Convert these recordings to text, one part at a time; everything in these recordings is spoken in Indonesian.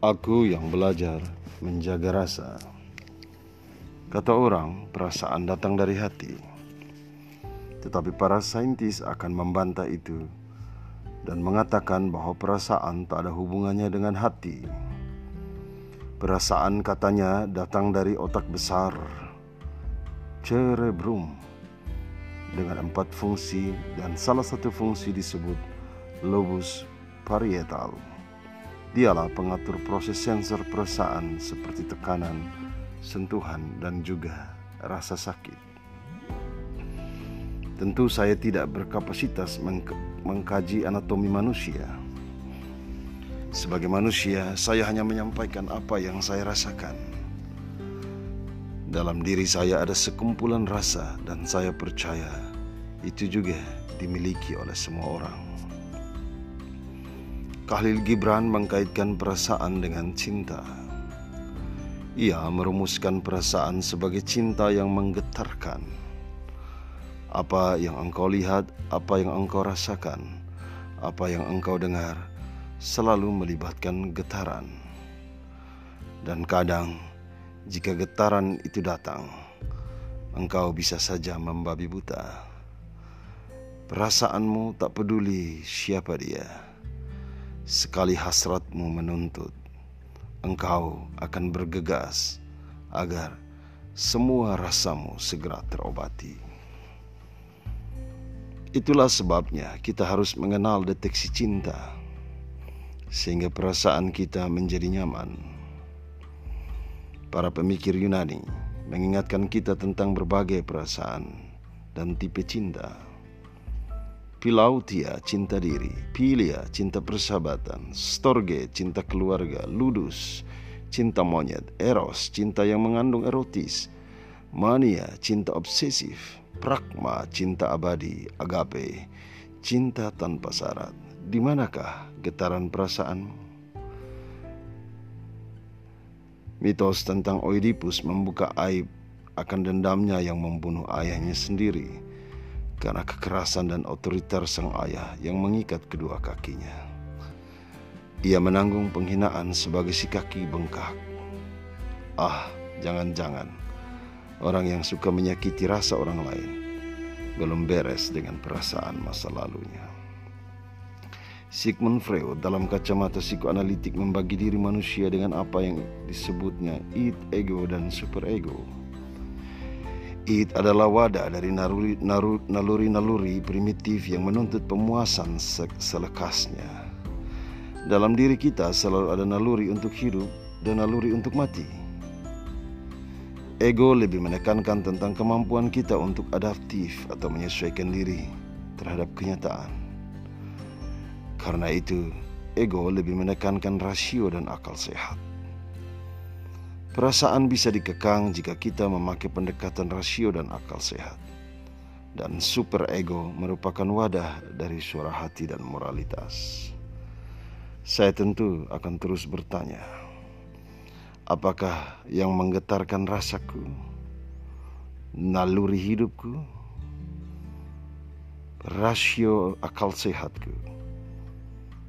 Aku yang belajar menjaga rasa. Kata orang, perasaan datang dari hati. Tetapi para saintis akan membantah itu dan mengatakan bahwa perasaan tak ada hubungannya dengan hati. Perasaan katanya datang dari otak besar, cerebrum, dengan empat fungsi dan salah satu fungsi disebut lobus parietal. Dialah pengatur proses sensor perasaan seperti tekanan, sentuhan, dan juga rasa sakit. Tentu saya tidak berkapasitas mengkaji anatomi manusia. Sebagai manusia, saya hanya menyampaikan apa yang saya rasakan. Dalam diri saya ada sekumpulan rasa dan saya percaya itu juga dimiliki oleh semua orang. Khalil Gibran mengkaitkan perasaan dengan cinta. Ia merumuskan perasaan sebagai cinta yang menggetarkan. Apa yang engkau lihat, apa yang engkau rasakan, apa yang engkau dengar, selalu melibatkan getaran. Dan kadang, jika getaran itu datang, engkau bisa saja membabi buta. Perasaanmu tak peduli siapa dia sekali hasratmu menuntut, engkau akan bergegas agar semua rasamu segera terobati. Itulah sebabnya kita harus mengenal deteksi cinta, sehingga perasaan kita menjadi nyaman. Para pemikir Yunani mengingatkan kita tentang berbagai perasaan dan tipe cinta. Pilautia cinta diri, Pilia cinta persahabatan, Storge cinta keluarga, Ludus cinta monyet, Eros cinta yang mengandung erotis, Mania cinta obsesif, Pragma cinta abadi, Agape cinta tanpa syarat. Di manakah getaran perasaanmu? Mitos tentang Oedipus membuka aib akan dendamnya yang membunuh ayahnya sendiri karena kekerasan dan otoriter sang ayah yang mengikat kedua kakinya. Ia menanggung penghinaan sebagai si kaki bengkak. Ah, jangan-jangan orang yang suka menyakiti rasa orang lain belum beres dengan perasaan masa lalunya. Sigmund Freud dalam kacamata psikoanalitik membagi diri manusia dengan apa yang disebutnya id, ego, dan superego. Id adalah wadah dari naluri-naluri primitif yang menuntut pemuasan selekasnya. Dalam diri kita selalu ada naluri untuk hidup dan naluri untuk mati. Ego lebih menekankan tentang kemampuan kita untuk adaptif atau menyesuaikan diri terhadap kenyataan. Karena itu, ego lebih menekankan rasio dan akal sehat. Perasaan bisa dikekang jika kita memakai pendekatan rasio dan akal sehat. Dan super ego merupakan wadah dari suara hati dan moralitas. Saya tentu akan terus bertanya, apakah yang menggetarkan rasaku, naluri hidupku, rasio akal sehatku,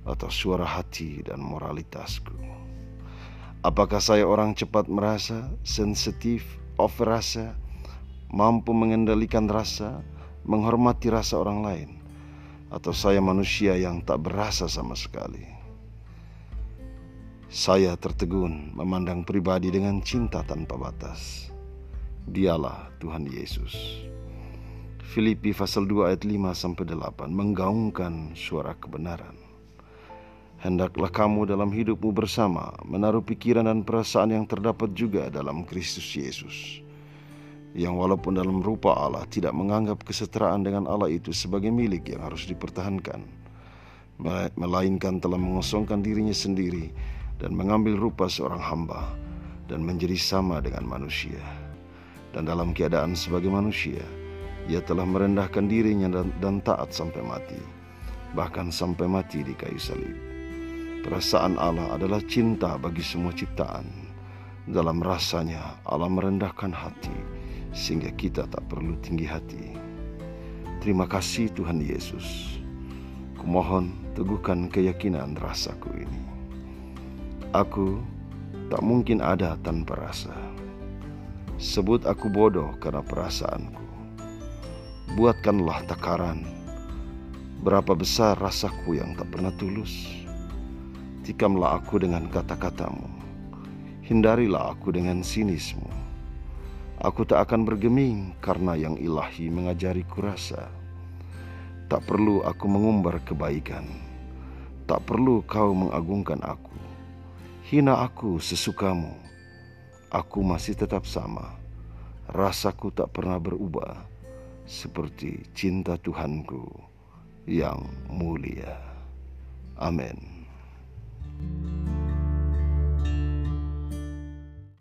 atau suara hati dan moralitasku? Apakah saya orang cepat merasa, sensitif, over rasa, mampu mengendalikan rasa, menghormati rasa orang lain, atau saya manusia yang tak berasa sama sekali? Saya tertegun memandang pribadi dengan cinta tanpa batas. Dialah Tuhan Yesus. Filipi pasal 2 ayat 5 sampai 8 menggaungkan suara kebenaran. Hendaklah kamu dalam hidupmu bersama menaruh pikiran dan perasaan yang terdapat juga dalam Kristus Yesus. Yang walaupun dalam rupa Allah tidak menganggap kesetaraan dengan Allah itu sebagai milik yang harus dipertahankan. Melainkan telah mengosongkan dirinya sendiri dan mengambil rupa seorang hamba dan menjadi sama dengan manusia. Dan dalam keadaan sebagai manusia, ia telah merendahkan dirinya dan, dan taat sampai mati, bahkan sampai mati di kayu salib. Perasaan Allah adalah cinta bagi semua ciptaan. Dalam rasanya Allah merendahkan hati sehingga kita tak perlu tinggi hati. Terima kasih Tuhan Yesus. Kumohon teguhkan keyakinan rasaku ini. Aku tak mungkin ada tanpa rasa. Sebut aku bodoh karena perasaanku. Buatkanlah takaran. Berapa besar rasaku yang tak pernah tulus. Tikamlah aku dengan kata-katamu. Hindarilah aku dengan sinismu. Aku tak akan bergeming karena yang ilahi mengajari rasa. Tak perlu aku mengumbar kebaikan. Tak perlu kau mengagungkan aku. Hina aku sesukamu. Aku masih tetap sama. Rasaku tak pernah berubah seperti cinta Tuhanku yang mulia. Amin. thank you